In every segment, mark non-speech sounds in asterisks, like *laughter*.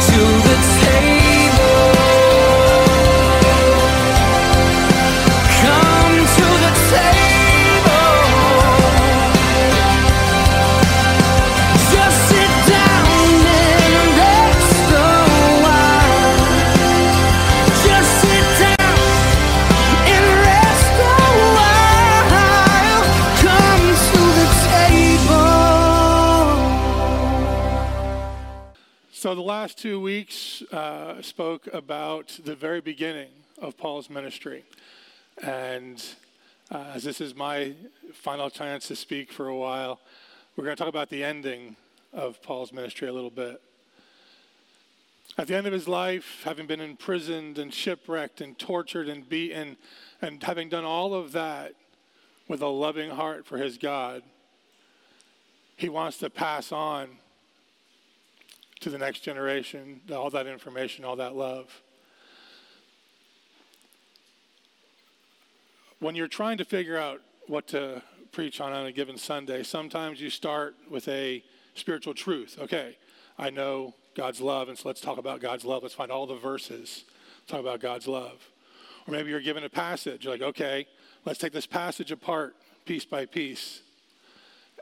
to the last two weeks uh, spoke about the very beginning of Paul's ministry. And uh, as this is my final chance to speak for a while, we're going to talk about the ending of Paul's ministry a little bit. At the end of his life, having been imprisoned and shipwrecked and tortured and beaten, and having done all of that with a loving heart for his God, he wants to pass on to the next generation, all that information, all that love. When you're trying to figure out what to preach on on a given Sunday, sometimes you start with a spiritual truth. Okay, I know God's love, and so let's talk about God's love. Let's find all the verses, talk about God's love. Or maybe you're given a passage. You're like, okay, let's take this passage apart piece by piece,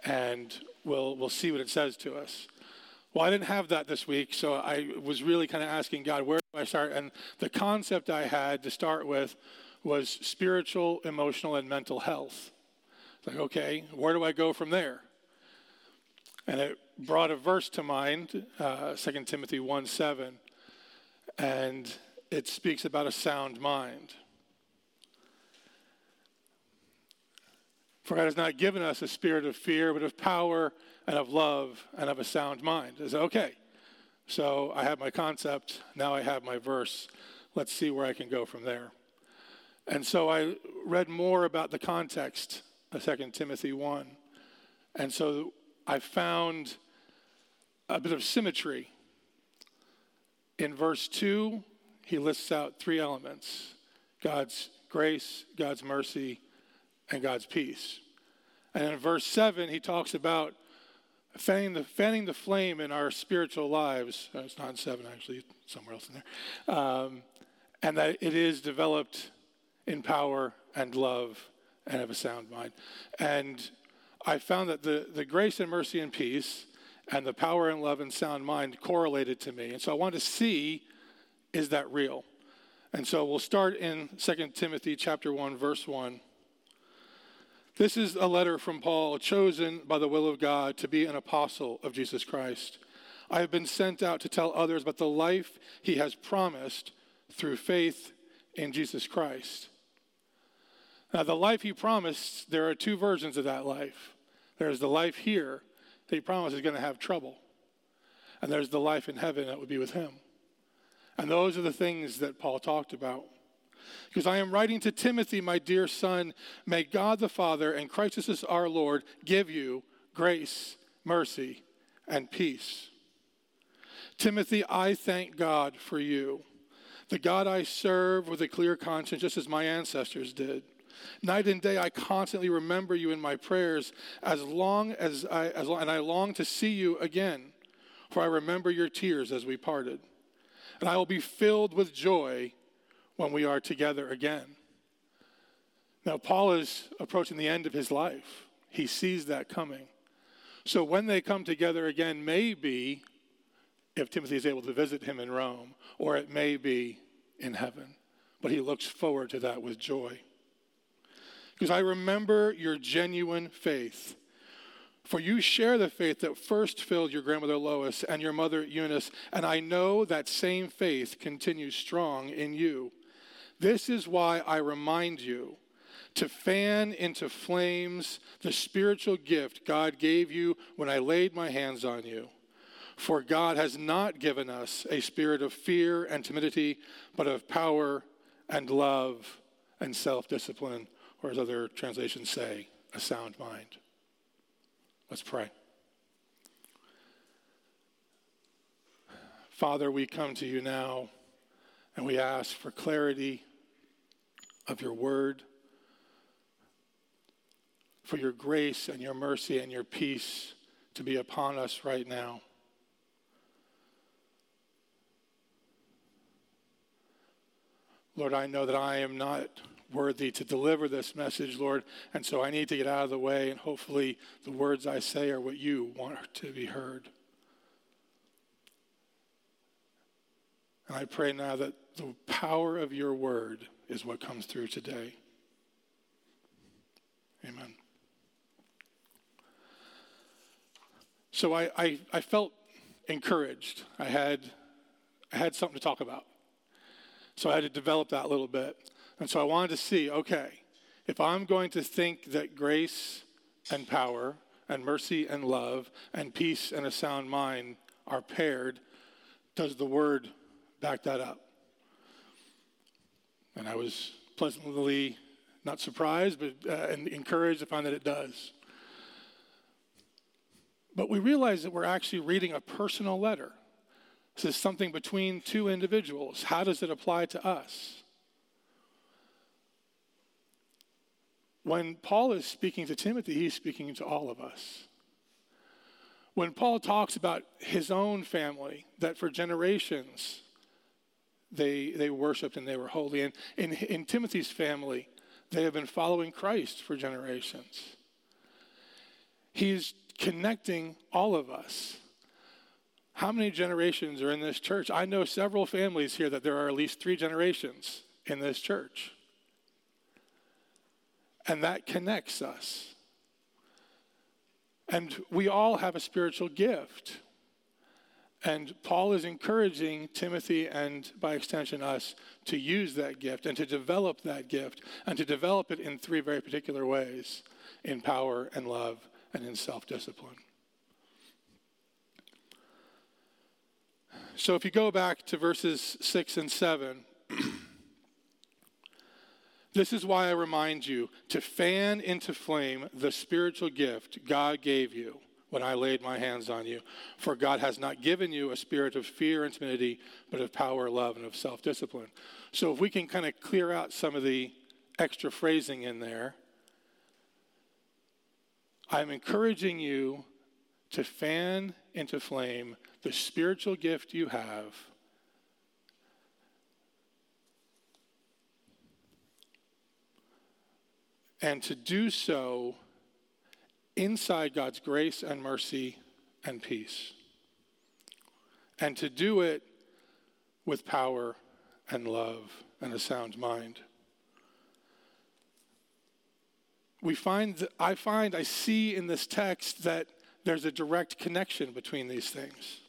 and we'll, we'll see what it says to us. Well, I didn't have that this week, so I was really kind of asking God, where do I start? And the concept I had to start with was spiritual, emotional, and mental health. It's like, okay, where do I go from there? And it brought a verse to mind, uh, 2 Timothy 1 7, and it speaks about a sound mind. For God has not given us a spirit of fear, but of power and of love and of a sound mind. Okay? So I have my concept. Now I have my verse. Let's see where I can go from there. And so I read more about the context of 2 Timothy 1. And so I found a bit of symmetry. In verse 2, he lists out three elements God's grace, God's mercy, and God's peace. And in verse 7, he talks about fanning the, fanning the flame in our spiritual lives. Uh, it's not in 7, actually, somewhere else in there. Um, and that it is developed in power and love and have a sound mind. And I found that the, the grace and mercy and peace and the power and love and sound mind correlated to me. And so I wanted to see is that real? And so we'll start in 2 Timothy chapter 1 verse 1. This is a letter from Paul chosen by the will of God to be an apostle of Jesus Christ. I have been sent out to tell others about the life he has promised through faith in Jesus Christ. Now, the life he promised, there are two versions of that life. There's the life here that he promised is going to have trouble, and there's the life in heaven that would be with him. And those are the things that Paul talked about. Because I am writing to Timothy, my dear son, may God the Father and Christ Jesus our Lord give you grace, mercy, and peace. Timothy, I thank God for you. The God I serve with a clear conscience, just as my ancestors did. Night and day, I constantly remember you in my prayers, as long as I, as long, and I long to see you again, for I remember your tears as we parted. And I will be filled with joy when we are together again. Now, Paul is approaching the end of his life. He sees that coming. So when they come together again, maybe if Timothy is able to visit him in Rome, or it may be in heaven. But he looks forward to that with joy. Because I remember your genuine faith. For you share the faith that first filled your grandmother Lois and your mother Eunice, and I know that same faith continues strong in you. This is why I remind you to fan into flames the spiritual gift God gave you when I laid my hands on you. For God has not given us a spirit of fear and timidity, but of power and love and self discipline, or as other translations say, a sound mind. Let's pray. Father, we come to you now and we ask for clarity of your word, for your grace and your mercy and your peace to be upon us right now. Lord, I know that I am not worthy to deliver this message, Lord, and so I need to get out of the way, and hopefully the words I say are what you want to be heard. And I pray now that the power of your word is what comes through today. Amen. So I, I, I felt encouraged. I had, I had something to talk about. So I had to develop that a little bit. And so I wanted to see okay, if I'm going to think that grace and power and mercy and love and peace and a sound mind are paired, does the word back that up? And I was pleasantly not surprised, but uh, encouraged to find that it does. But we realize that we're actually reading a personal letter. This is something between two individuals. How does it apply to us? When Paul is speaking to Timothy, he's speaking to all of us. When Paul talks about his own family, that for generations they, they worshiped and they were holy, and in, in Timothy's family, they have been following Christ for generations. He's connecting all of us. How many generations are in this church? I know several families here that there are at least three generations in this church. And that connects us. And we all have a spiritual gift. And Paul is encouraging Timothy and, by extension, us to use that gift and to develop that gift and to develop it in three very particular ways in power and love and in self discipline. So if you go back to verses 6 and 7, *clears throat* this is why I remind you to fan into flame the spiritual gift God gave you when I laid my hands on you. For God has not given you a spirit of fear and timidity, but of power, love, and of self discipline. So if we can kind of clear out some of the extra phrasing in there, I'm encouraging you to fan into flame the spiritual gift you have. And to do so inside God's grace and mercy and peace. And to do it with power and love and a sound mind. We find, I find, I see in this text that there's a direct connection between these things.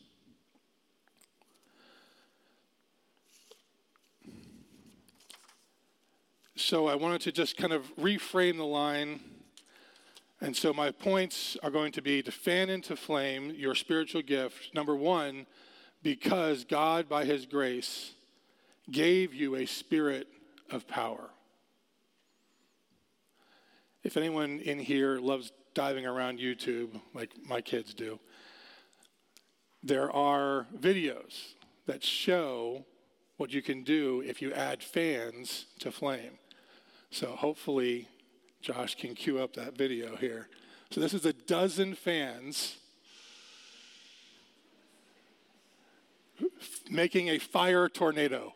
So I wanted to just kind of reframe the line and so my points are going to be to fan into flame your spiritual gift. Number one, because God, by his grace, gave you a spirit of power. If anyone in here loves diving around YouTube, like my kids do, there are videos that show what you can do if you add fans to flame. So hopefully Josh can cue up that video here. So this is a dozen fans making a fire tornado.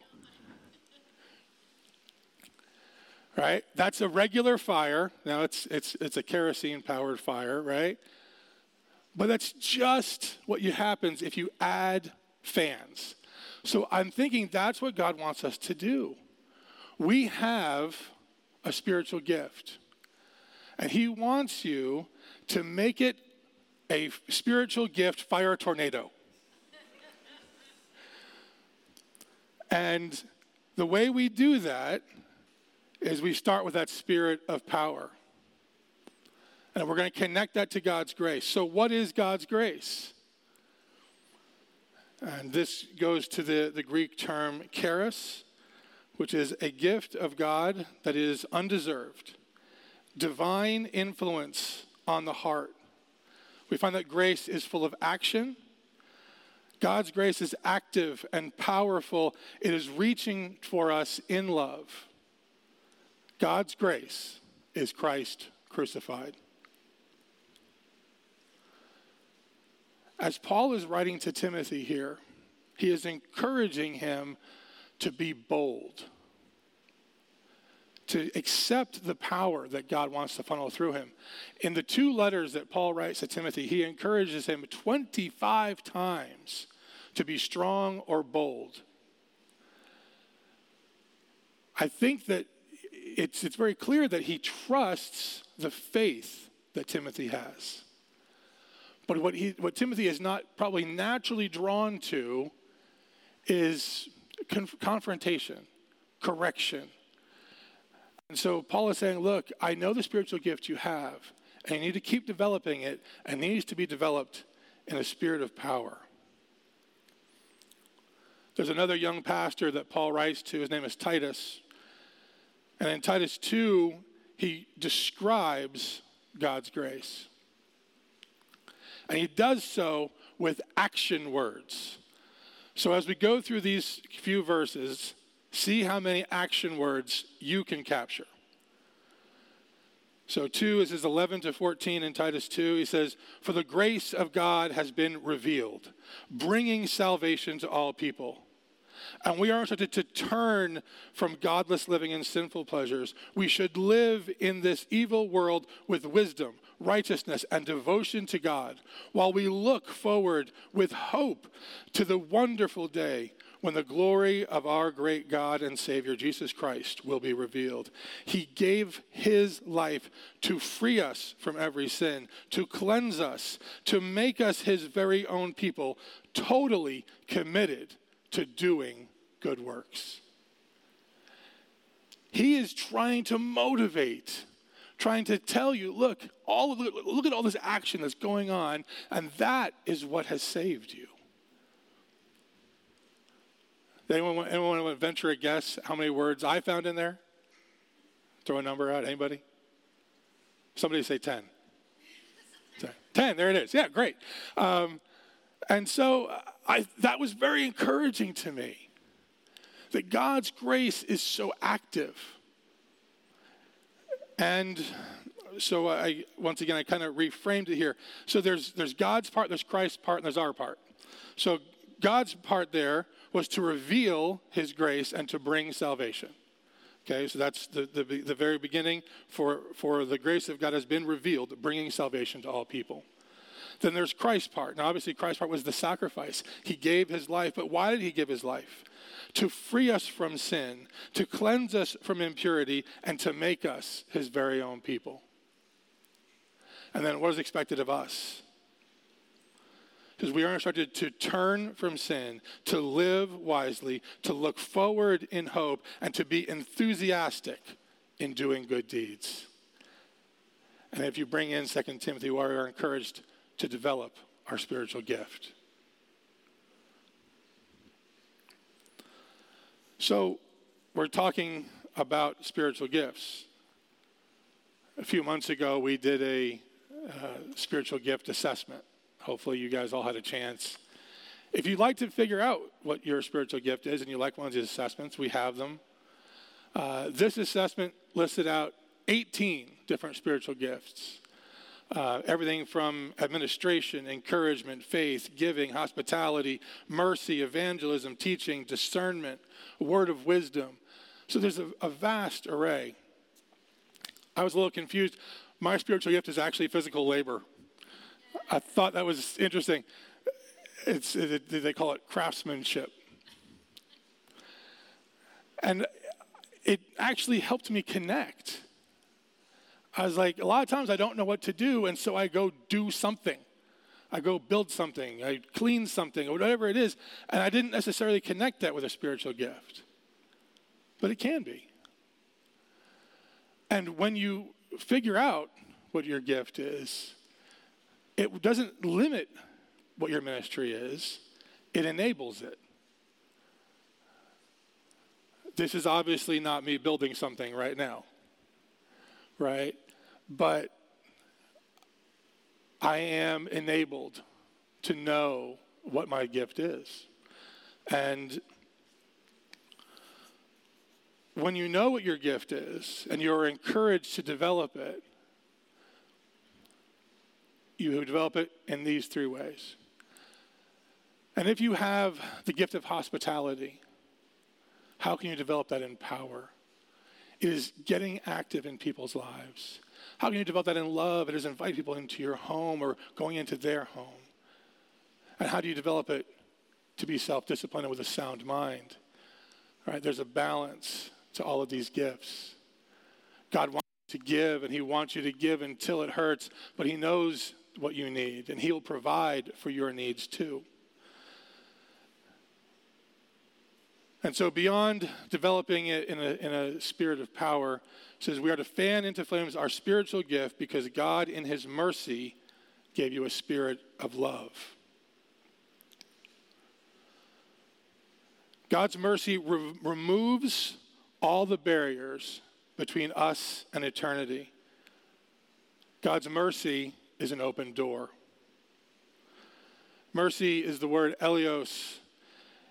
Right? That's a regular fire. Now it's it's it's a kerosene powered fire, right? But that's just what you happens if you add fans. So I'm thinking that's what God wants us to do. We have a spiritual gift. And He wants you to make it a spiritual gift fire tornado. and the way we do that is we start with that spirit of power. And we're going to connect that to God's grace. So, what is God's grace? And this goes to the, the Greek term charis, which is a gift of God that is undeserved divine influence on the heart. We find that grace is full of action. God's grace is active and powerful. It is reaching for us in love. God's grace is Christ crucified. As Paul is writing to Timothy here, he is encouraging him to be bold. To accept the power that God wants to funnel through him. In the two letters that Paul writes to Timothy, he encourages him 25 times to be strong or bold. I think that it's, it's very clear that he trusts the faith that Timothy has. But what, he, what Timothy is not probably naturally drawn to is conf- confrontation, correction. And so Paul is saying, look, I know the spiritual gift you have, and you need to keep developing it, and it needs to be developed in a spirit of power. There's another young pastor that Paul writes to. His name is Titus. And in Titus 2, he describes God's grace. And he does so with action words. So as we go through these few verses, see how many action words you can capture. So 2 is his 11 to 14 in Titus 2. He says, For the grace of God has been revealed, bringing salvation to all people. And we are instructed to turn from godless living and sinful pleasures. We should live in this evil world with wisdom, righteousness, and devotion to God, while we look forward with hope to the wonderful day when the glory of our great God and Savior Jesus Christ will be revealed. He gave his life to free us from every sin, to cleanse us, to make us his very own people, totally committed to doing good works. He is trying to motivate, trying to tell you, look, all of the, look at all this action that's going on, and that is what has saved you. Anyone, anyone want to venture a guess how many words I found in there? Throw a number out. Anybody? Somebody say 10. 10. 10 there it is. Yeah, great. Um, and so I, that was very encouraging to me that God's grace is so active. And so I once again I kind of reframed it here. So there's there's God's part, there's Christ's part, and there's our part. So God's part there was to reveal his grace and to bring salvation. Okay, so that's the, the, the very beginning for, for the grace of God has been revealed, bringing salvation to all people. Then there's Christ's part. Now, obviously, Christ's part was the sacrifice. He gave his life, but why did he give his life? To free us from sin, to cleanse us from impurity, and to make us his very own people. And then what is expected of us? Because we are instructed to turn from sin, to live wisely, to look forward in hope, and to be enthusiastic in doing good deeds. And if you bring in 2 Timothy, we are encouraged to develop our spiritual gift. So, we're talking about spiritual gifts. A few months ago, we did a uh, spiritual gift assessment. Hopefully, you guys all had a chance. If you'd like to figure out what your spiritual gift is and you like one of these assessments, we have them. Uh, this assessment listed out 18 different spiritual gifts. Uh, everything from administration, encouragement, faith, giving, hospitality, mercy, evangelism, teaching, discernment, word of wisdom. So there's a, a vast array. I was a little confused. My spiritual gift is actually physical labor. I thought that was interesting. It's, it, they call it craftsmanship. And it actually helped me connect I was like, a lot of times I don't know what to do, and so I go do something. I go build something, I clean something, or whatever it is, and I didn't necessarily connect that with a spiritual gift. But it can be. And when you figure out what your gift is, it doesn't limit what your ministry is, it enables it. This is obviously not me building something right now, right? but I am enabled to know what my gift is. And when you know what your gift is and you're encouraged to develop it, you develop it in these three ways. And if you have the gift of hospitality, how can you develop that in power? It is getting active in people's lives. How can you develop that in love? It is invite people into your home or going into their home. And how do you develop it to be self-disciplined and with a sound mind? All right, there's a balance to all of these gifts. God wants you to give, and He wants you to give until it hurts, but He knows what you need, and He will provide for your needs too. And so, beyond developing it in a, in a spirit of power, says we are to fan into flames our spiritual gift because God, in His mercy, gave you a spirit of love. God's mercy re- removes all the barriers between us and eternity. God's mercy is an open door. Mercy is the word eleos,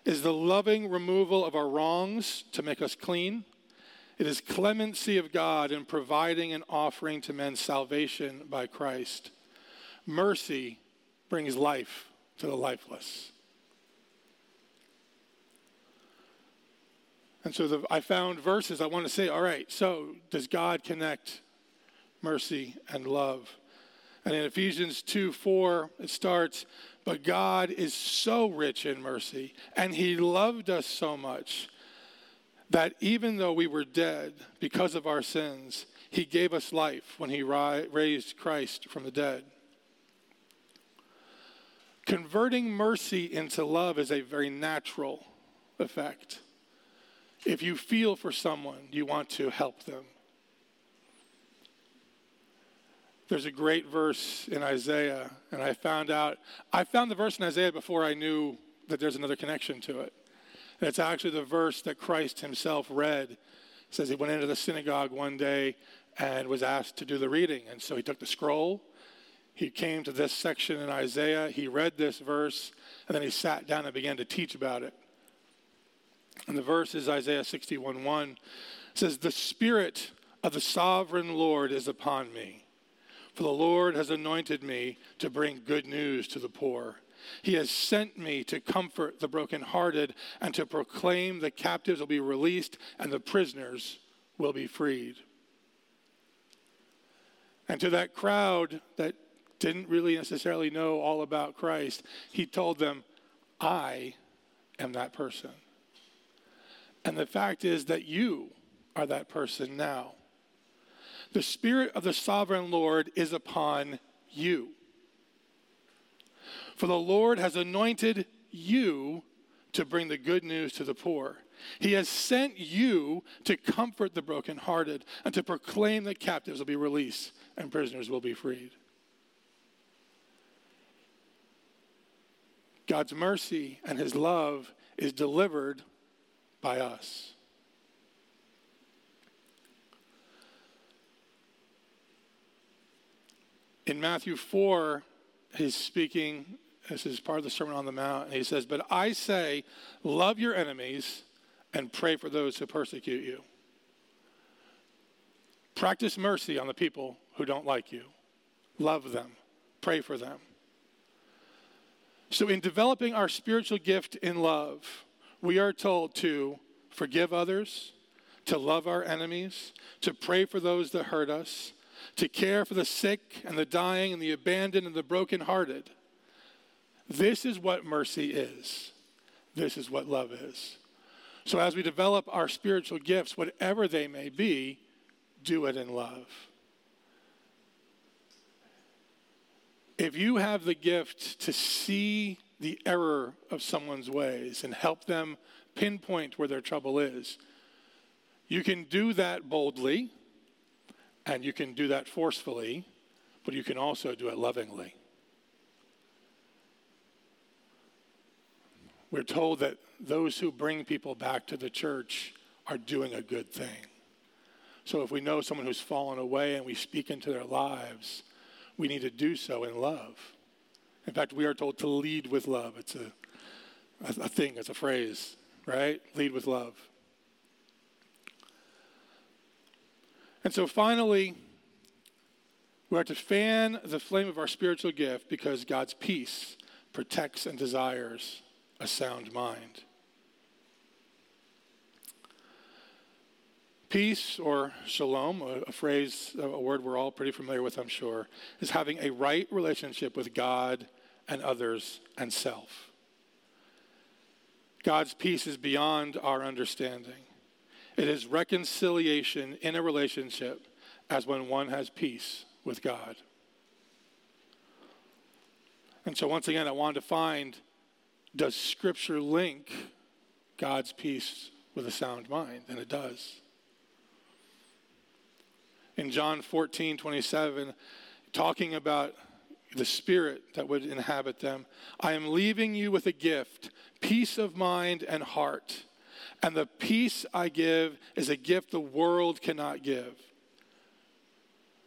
is the loving removal of our wrongs to make us clean. It is clemency of God in providing and offering to men salvation by Christ. Mercy brings life to the lifeless. And so the, I found verses I want to say, all right, so does God connect mercy and love? And in Ephesians 2 4, it starts, but God is so rich in mercy, and He loved us so much that even though we were dead because of our sins, He gave us life when He ri- raised Christ from the dead. Converting mercy into love is a very natural effect. If you feel for someone, you want to help them. There's a great verse in Isaiah, and I found out, I found the verse in Isaiah before I knew that there's another connection to it. And it's actually the verse that Christ himself read. It says he went into the synagogue one day and was asked to do the reading. And so he took the scroll, he came to this section in Isaiah, he read this verse, and then he sat down and began to teach about it. And the verse is Isaiah 61 1. It says, The Spirit of the sovereign Lord is upon me for the Lord has anointed me to bring good news to the poor. He has sent me to comfort the brokenhearted and to proclaim the captives will be released and the prisoners will be freed. And to that crowd that didn't really necessarily know all about Christ, he told them, I am that person. And the fact is that you are that person now. The Spirit of the sovereign Lord is upon you. For the Lord has anointed you to bring the good news to the poor. He has sent you to comfort the brokenhearted and to proclaim that captives will be released and prisoners will be freed. God's mercy and his love is delivered by us. In Matthew 4, he's speaking, this is part of the Sermon on the Mount, and he says, But I say, love your enemies and pray for those who persecute you. Practice mercy on the people who don't like you. Love them, pray for them. So, in developing our spiritual gift in love, we are told to forgive others, to love our enemies, to pray for those that hurt us, to care for the sick and the dying and the abandoned and the brokenhearted. This is what mercy is. This is what love is. So, as we develop our spiritual gifts, whatever they may be, do it in love. If you have the gift to see the error of someone's ways and help them pinpoint where their trouble is, you can do that boldly and you can do that forcefully, but you can also do it lovingly. We're told that those who bring people back to the church are doing a good thing. So if we know someone who's fallen away and we speak into their lives, we need to do so in love. In fact, we are told to lead with love. It's a, a, thing, it's a phrase, right? Lead with love. And so finally, we are to fan the flame of our spiritual gift because God's peace protects and desires a sound mind. Peace or shalom, a, phrase, a word we're all pretty familiar with, I'm sure, is having a right relationship with God and others and self. God's peace is beyond our understanding. It is reconciliation in a relationship as when one has peace with God. And so, once again, I wanted to find does Scripture link God's peace with a sound mind? And it does. In John 14, 27, talking about the spirit that would inhabit them, I am leaving you with a gift, peace of mind and heart. And the peace I give is a gift the world cannot give.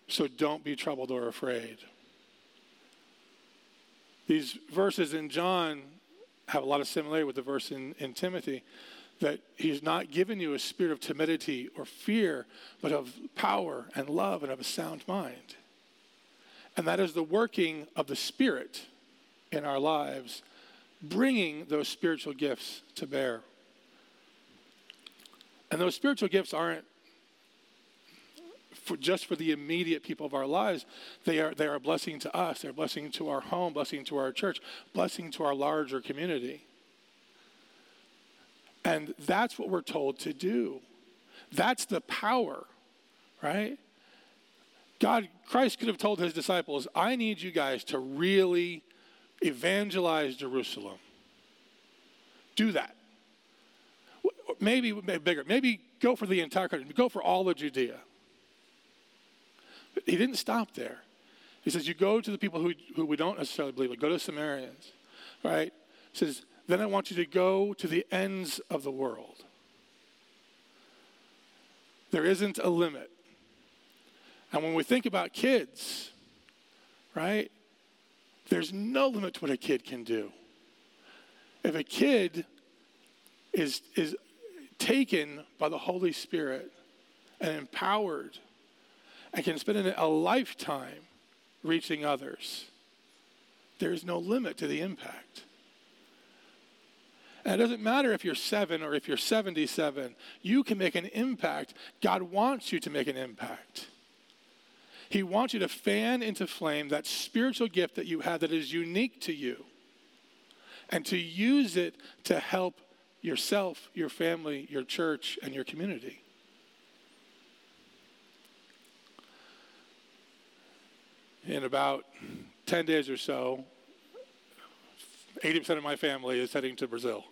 So don't be troubled or afraid. These verses in John have a lot of similarity with the verse in, in Timothy that he's not given you a spirit of timidity or fear, but of power and love and of a sound mind. And that is the working of the Spirit in our lives, bringing those spiritual gifts to bear. And those spiritual gifts aren't for just for the immediate people of our lives. They are, they are a blessing to us. They're a blessing to our home, blessing to our church, blessing to our larger community. And that's what we're told to do. That's the power, right? God, Christ could have told his disciples, I need you guys to really evangelize Jerusalem. Do that. Maybe, bigger. Maybe go for the entire country. Go for all of Judea. But he didn't stop there. He says, You go to the people who, who we don't necessarily believe, like go to Samaritans, right? He says, Then I want you to go to the ends of the world. There isn't a limit. And when we think about kids, right, there's no limit to what a kid can do. If a kid is, is taken by the Holy Spirit and empowered and can spend a lifetime reaching others, there's no limit to the impact. And it doesn't matter if you're seven or if you're 77, you can make an impact. God wants you to make an impact. He wants you to fan into flame that spiritual gift that you have that is unique to you and to use it to help yourself, your family, your church, and your community. In about 10 days or so, 80% of my family is heading to Brazil.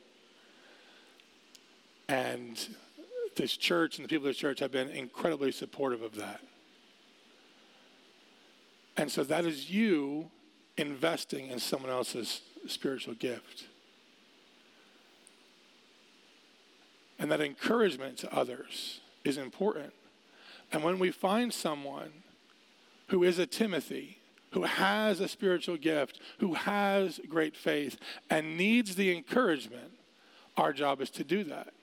And this church and the people of this church have been incredibly supportive of that. And so that is you investing in someone else's spiritual gift. And that encouragement to others is important. And when we find someone who is a Timothy, who has a spiritual gift, who has great faith, and needs the encouragement, our job is to do that.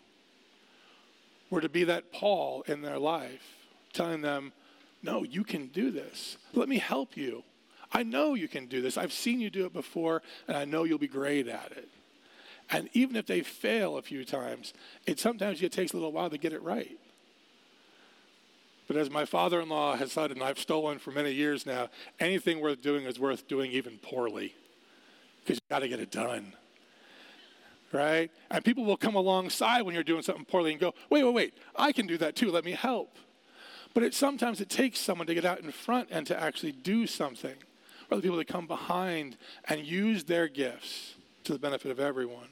We're to be that Paul in their life, telling them, no, you can do this. Let me help you. I know you can do this. I've seen you do it before, and I know you'll be great at it. And even if they fail a few times, it sometimes it takes a little while to get it right. But as my father in law has said, and I've stolen for many years now, anything worth doing is worth doing even poorly because you've got to get it done. Right? And people will come alongside when you're doing something poorly and go, wait, wait, wait, I can do that too. Let me help. But it, sometimes it takes someone to get out in front and to actually do something. Or the people that come behind and use their gifts to the benefit of everyone.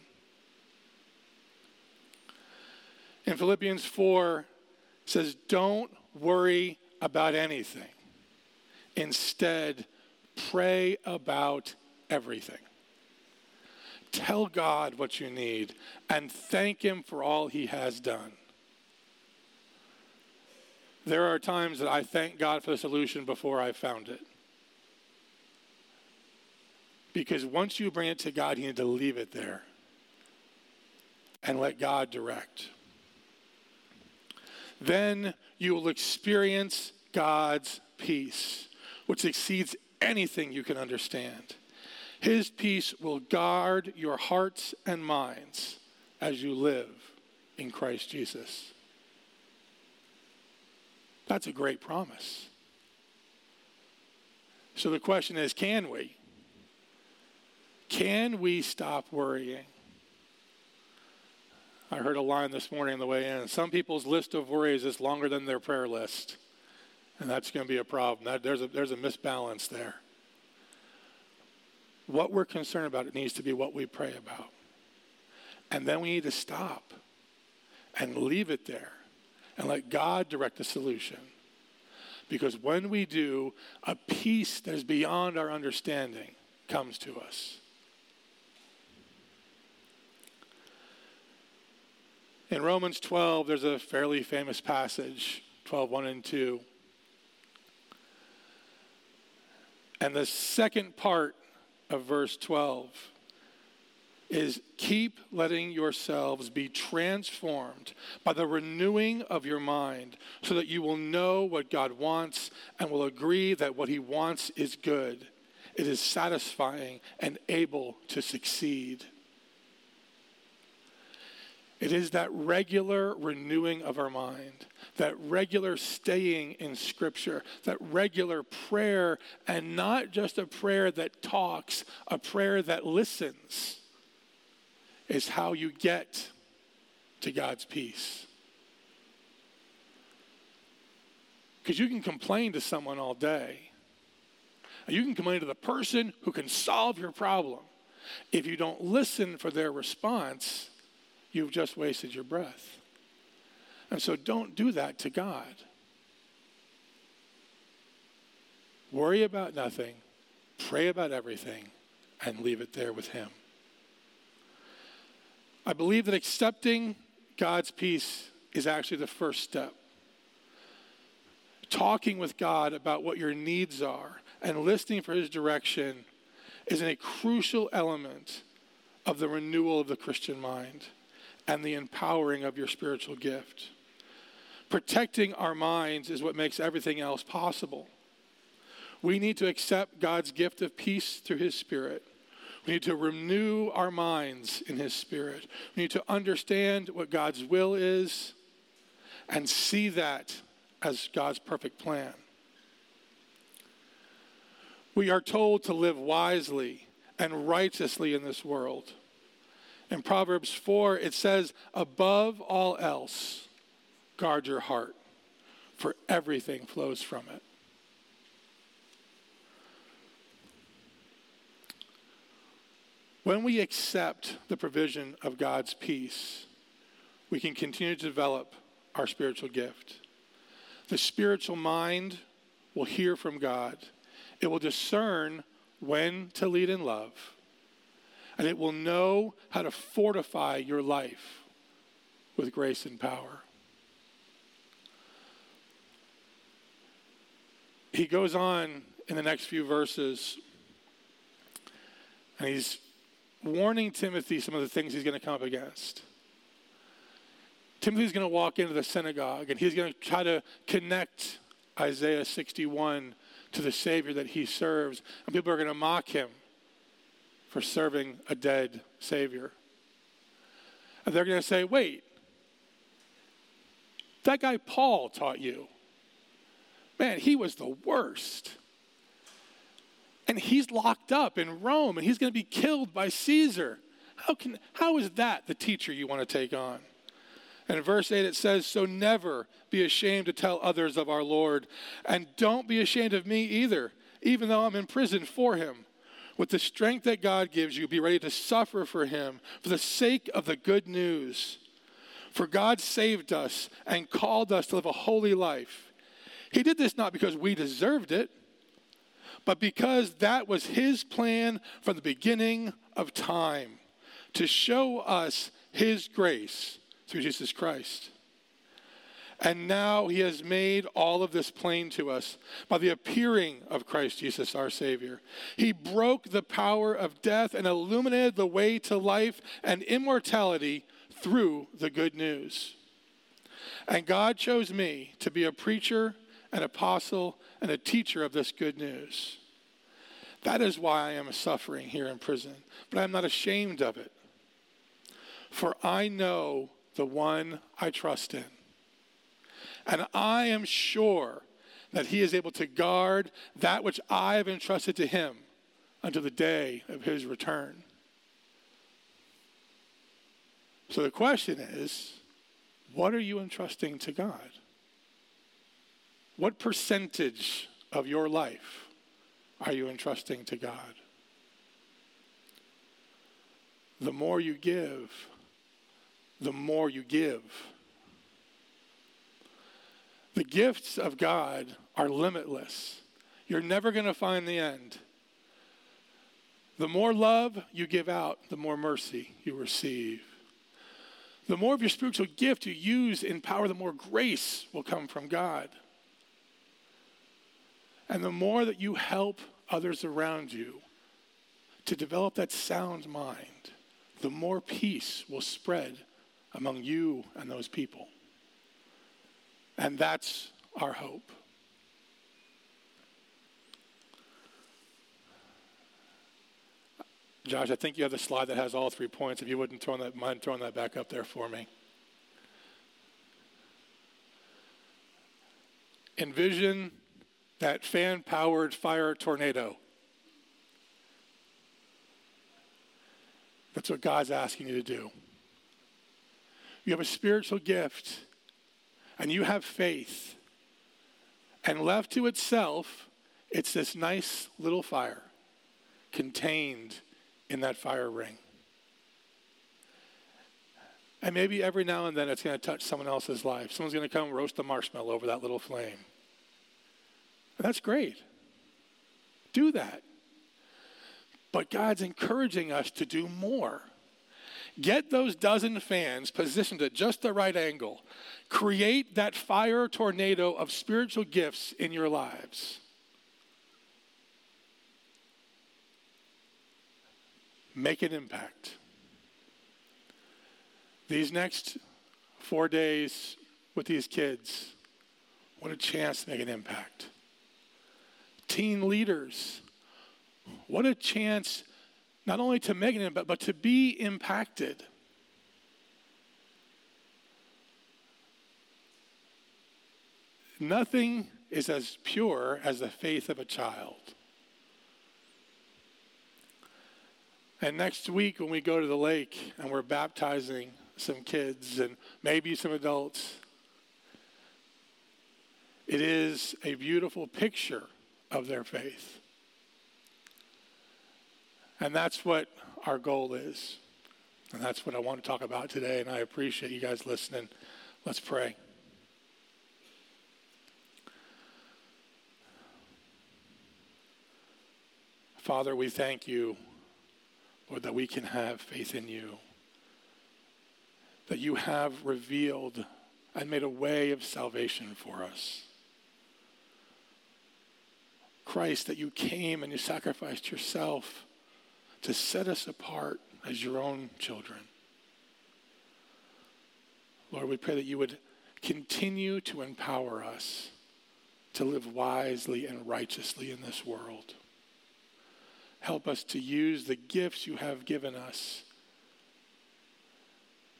In Philippians 4, says, Don't worry about anything. Instead, pray about everything. Tell God what you need and thank Him for all He has done. There are times that I thank God for the solution before I found it. Because once you bring it to God, you need to leave it there and let God direct. Then you will experience God's peace, which exceeds anything you can understand. His peace will guard your hearts and minds as you live in Christ Jesus. That's a great promise. So the question is can we? Can we stop worrying? I heard a line this morning on the way in. Some people's list of worries is longer than their prayer list. And that's going to be a problem. That, there's, a, there's a misbalance there. What we're concerned about it needs to be what we pray about. And then we need to stop and leave it there and let God direct the solution. Because when we do, a peace that is beyond our understanding comes to us. In Romans 12, there's a fairly famous passage, 12, 1 and 2. And the second part of verse 12 is keep letting yourselves be transformed by the renewing of your mind so that you will know what God wants and will agree that what he wants is good. It is satisfying and able to succeed. It is that regular renewing of our mind, that regular staying in Scripture, that regular prayer, and not just a prayer that talks, a prayer that listens, is how you get to God's peace. Because you can complain to someone all day, you can complain to the person who can solve your problem. If you don't listen for their response, you've just wasted your breath. And so don't do that to God. Worry about nothing, pray about everything, and leave it there with Him. I believe that accepting God's peace is actually the first step. Talking with God about what your needs are and listening for His direction is a crucial element of the renewal of the Christian mind and the empowering of your spiritual gift. Protecting our minds is what makes everything else possible. We need to accept God's gift of peace through His Spirit. We need to renew our minds in His Spirit. We need to understand what God's will is and see that as God's perfect plan. We are told to live wisely and righteously in this world. In Proverbs 4, it says, above all else, guard your heart, for everything flows from it. When we accept the provision of God's peace, we can continue to develop our spiritual gift. The spiritual mind will hear from God, it will discern when to lead in love and it will know how to fortify your life with grace and power. He goes on in the next few verses, and he's warning Timothy some of the things he's going to come up against. Timothy's going to walk into the synagogue and he's going to try to connect Isaiah 61 to the Savior that he serves, and people are going to mock him for serving a dead Savior. And they're going to say, wait, that guy Paul taught you. Man, he was the worst. And he's locked up in Rome and he's going to be killed by Caesar. How, can, how is that the teacher you want to take on? And in verse 8 it says, So never be ashamed to tell others of our Lord, and don't be ashamed of me either, even though I'm in prison for him. With the strength that God gives you, be ready to suffer for Him for the sake of the good news. For God saved us and called us to live a holy life. He did this not because we deserved it, but because that was His plan from the beginning of time to show us His grace through Jesus Christ. And now he has made all of this plain to us by the appearing of Christ Jesus, our Savior. He broke the power of death and illuminated the way to life and immortality through the good news. And God chose me to be a preacher, an apostle, and a teacher of this good news. That is why I am suffering here in prison, but I am not ashamed of it. For I know the one I trust in And I am sure that he is able to guard that which I have entrusted to him until the day of his return. So the question is what are you entrusting to God? What percentage of your life are you entrusting to God? The more you give, the more you give. The gifts of God are limitless. You're never going to find the end. The more love you give out, the more mercy you receive. The more of your spiritual gift you use in power, the more grace will come from God. And the more that you help others around you to develop that sound mind, the more peace will spread among you and those people. And that's our hope. Josh, I think you have the slide that has all three points. If you wouldn't throw that, mind throwing that back up there for me. Envision that fan powered fire tornado. That's what God's asking you to do. You have a spiritual gift and you have faith, and left to itself, it's this nice little fire contained in that fire ring. And maybe every now and then it's going to touch someone else's life. Someone's going to come roast a marshmallow over that little flame. And that's great. Do that. But God's encouraging us to do more. Get those dozen fans positioned at just the right angle. Create that fire tornado of spiritual gifts in your lives. Make an impact. These next four days with these kids, what a chance to make an impact. Teen leaders, what a chance not only to make an impact, but to be impacted. Nothing is as pure as the faith of a child. And next week, when we go to the lake and we're baptizing some kids and maybe some adults, it is a beautiful picture of their faith. And that's what our goal is. And that's what I want to talk about today. And I appreciate you guys listening. Let's pray. Father, we thank you, Lord, that we can have faith in you, that you have revealed and made a way of salvation for us. Christ, that you came and you sacrificed yourself to set us apart as your own children. Lord, we pray that you would continue to empower us to live wisely and righteously in this world. Help us to use the gifts you have given us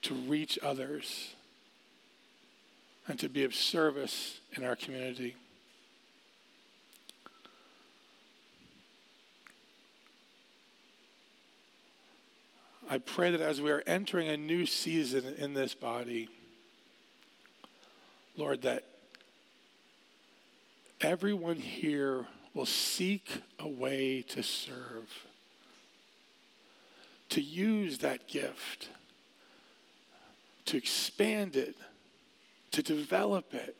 to reach others and to be of service in our community. I pray that as we are entering a new season in this body, Lord, that everyone here will seek a way to serve, to use that gift, to expand it, to develop it,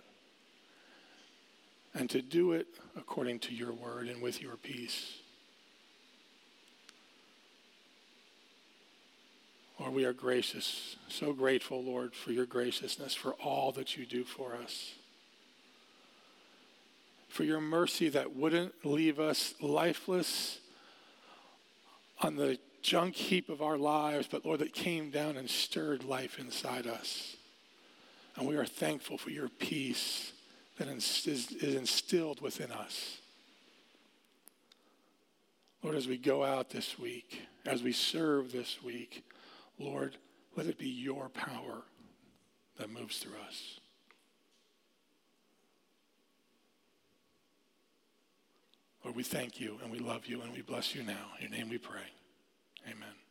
and to do it according to your word and with your peace. Lord, we are gracious, so grateful, Lord, for your graciousness, for all that you do for us. For your mercy that wouldn't leave us lifeless on the junk heap of our lives, but Lord, that came down and stirred life inside us. And we are thankful for your peace that is instilled within us. Lord, as we go out this week, as we serve this week, Lord, let it be your power that moves through us. Lord, we thank you and we love you and we bless you now. In your name we pray. Amen.